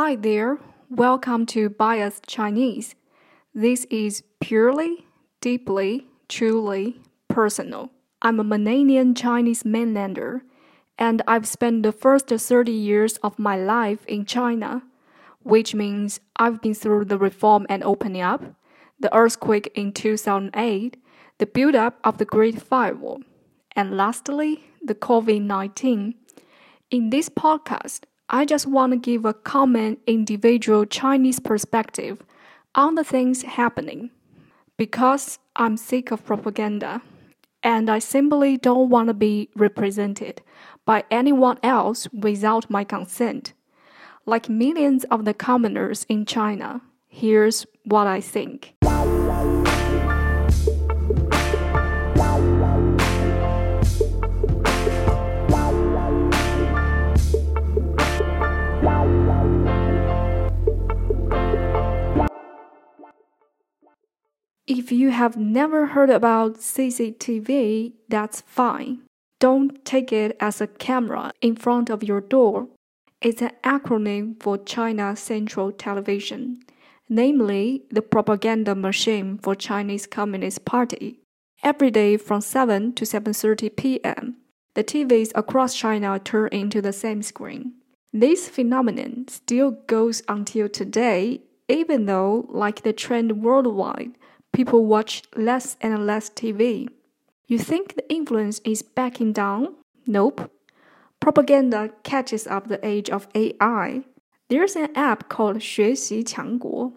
Hi there, welcome to Bias Chinese. This is purely, deeply, truly personal. I'm a Mananian Chinese mainlander, and I've spent the first 30 years of my life in China, which means I've been through the reform and opening up, the earthquake in 2008, the build up of the Great Firewall, and lastly, the COVID 19. In this podcast, I just want to give a common individual Chinese perspective on the things happening. Because I'm sick of propaganda, and I simply don't want to be represented by anyone else without my consent. Like millions of the commoners in China, here's what I think. If you have never heard about CCTV, that's fine. Don't take it as a camera in front of your door. It's an acronym for China Central Television, namely the propaganda machine for Chinese Communist Party. Every day from 7 to 7:30 p.m., the TVs across China turn into the same screen. This phenomenon still goes until today, even though, like the trend worldwide, people watch less and less TV. You think the influence is backing down? Nope. Propaganda catches up the age of AI. There's an app called 学习强国,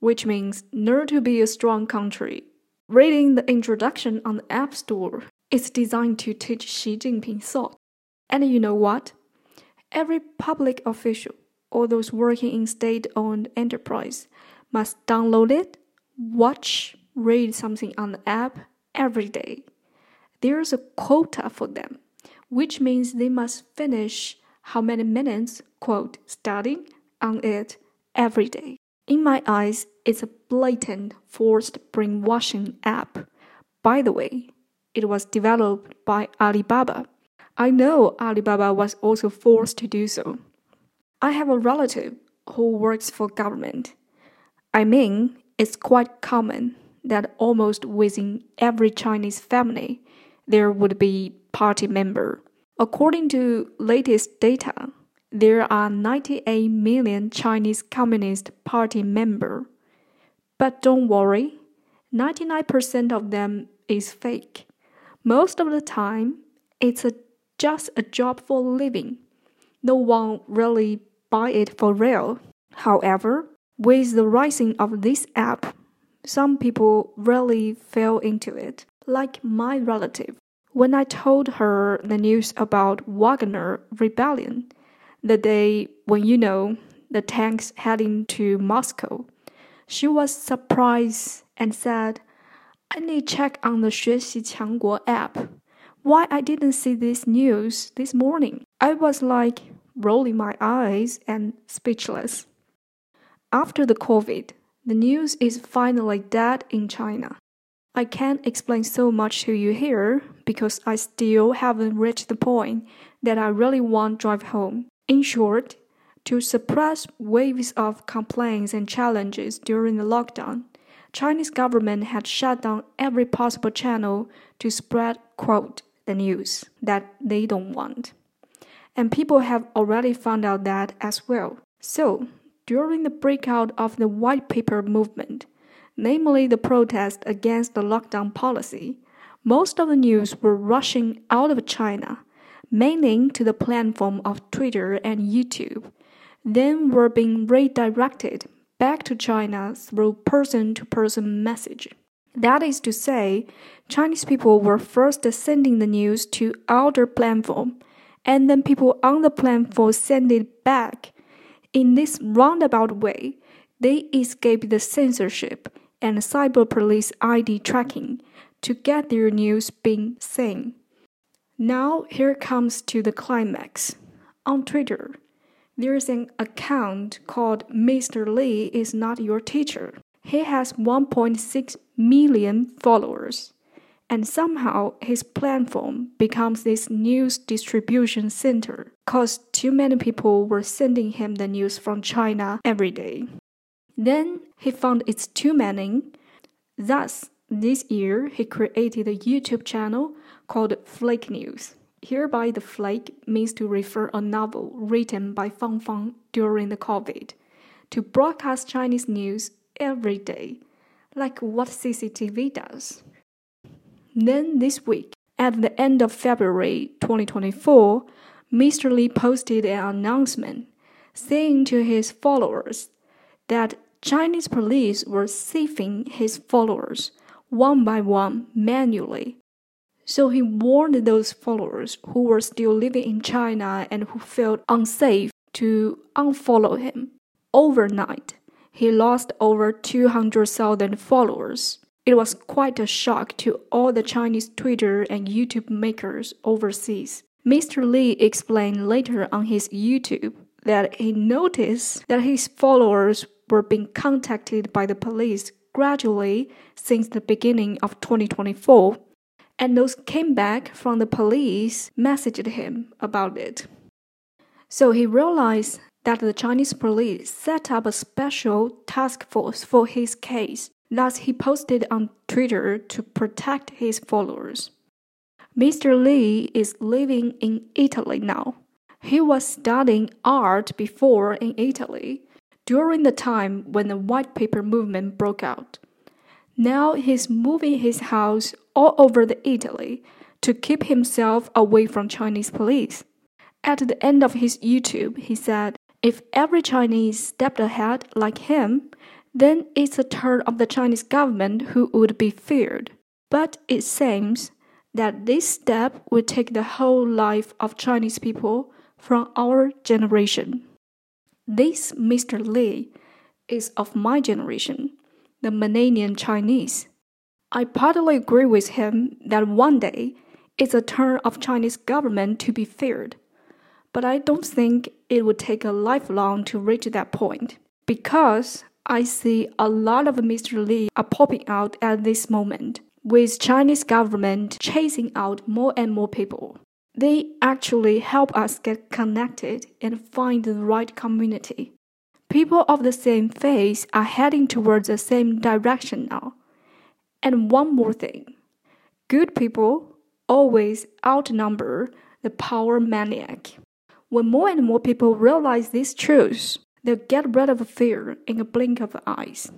which means nerd to be a strong country. Reading the introduction on the App Store is designed to teach Xi Jinping thought. And you know what? Every public official or those working in state owned enterprise must download it, watch, read something on the app every day. There's a quota for them, which means they must finish how many minutes, quote, studying on it every day. In my eyes, it's a blatant forced brainwashing app. By the way, it was developed by Alibaba. I know Alibaba was also forced to do so. I have a relative who works for government. I mean, it's quite common that almost within every Chinese family there would be party member. According to latest data, there are 98 million Chinese Communist Party member. But don't worry, 99% of them is fake. Most of the time, it's a, just a job for living. No one really buy it for real. However, with the rising of this app, some people really fell into it, like my relative. When I told her the news about Wagner rebellion, the day when you know the tanks heading to Moscow, she was surprised and said, I need check on the 学习强国 app. Why I didn't see this news this morning? I was like rolling my eyes and speechless. After the COVID, the news is finally dead in China. I can't explain so much to you here because I still haven't reached the point that I really want to drive home. In short, to suppress waves of complaints and challenges during the lockdown, Chinese government had shut down every possible channel to spread quote the news that they don't want. And people have already found out that as well. So, during the breakout of the White Paper movement, namely the protest against the lockdown policy, most of the news were rushing out of China, mainly to the platform of Twitter and YouTube, then were being redirected back to China through person to person message. That is to say, Chinese people were first sending the news to our platform, and then people on the platform send it back in this roundabout way, they escape the censorship and cyber police ID tracking to get their news being seen. Now, here comes to the climax. On Twitter, there's an account called Mr. Lee is not your teacher. He has 1.6 million followers. And somehow his platform becomes this news distribution center because too many people were sending him the news from China every day. Then he found it's too many. Thus, this year he created a YouTube channel called Flake News. Hereby, the flake means to refer a novel written by Fang Fang during the COVID to broadcast Chinese news every day, like what CCTV does. Then this week, at the end of February 2024, Mr. Lee posted an announcement saying to his followers that Chinese police were sifting his followers one by one manually. So he warned those followers who were still living in China and who felt unsafe to unfollow him. Overnight, he lost over 200,000 followers. It was quite a shock to all the Chinese Twitter and YouTube makers overseas. Mr. Lee explained later on his YouTube that he noticed that his followers were being contacted by the police gradually since the beginning of 2024, and those came back from the police messaged him about it. So he realized that the Chinese police set up a special task force for his case Thus, he posted on Twitter to protect his followers. Mr. Lee is living in Italy now. He was studying art before in Italy during the time when the white paper movement broke out. Now he's moving his house all over the Italy to keep himself away from Chinese police. At the end of his YouTube, he said, if every Chinese stepped ahead like him, then it's a turn of the Chinese government who would be feared. But it seems that this step would take the whole life of Chinese people from our generation. This Mr. Lee is of my generation, the millennial Chinese. I partly agree with him that one day it's a turn of Chinese government to be feared. But I don't think it would take a lifelong to reach that point because I see a lot of Mr. Lee are popping out at this moment, with Chinese government chasing out more and more people. They actually help us get connected and find the right community. People of the same faith are heading towards the same direction now. And one more thing good people always outnumber the power maniac. When more and more people realize this truth, They'll get rid of fear in a blink of eyes.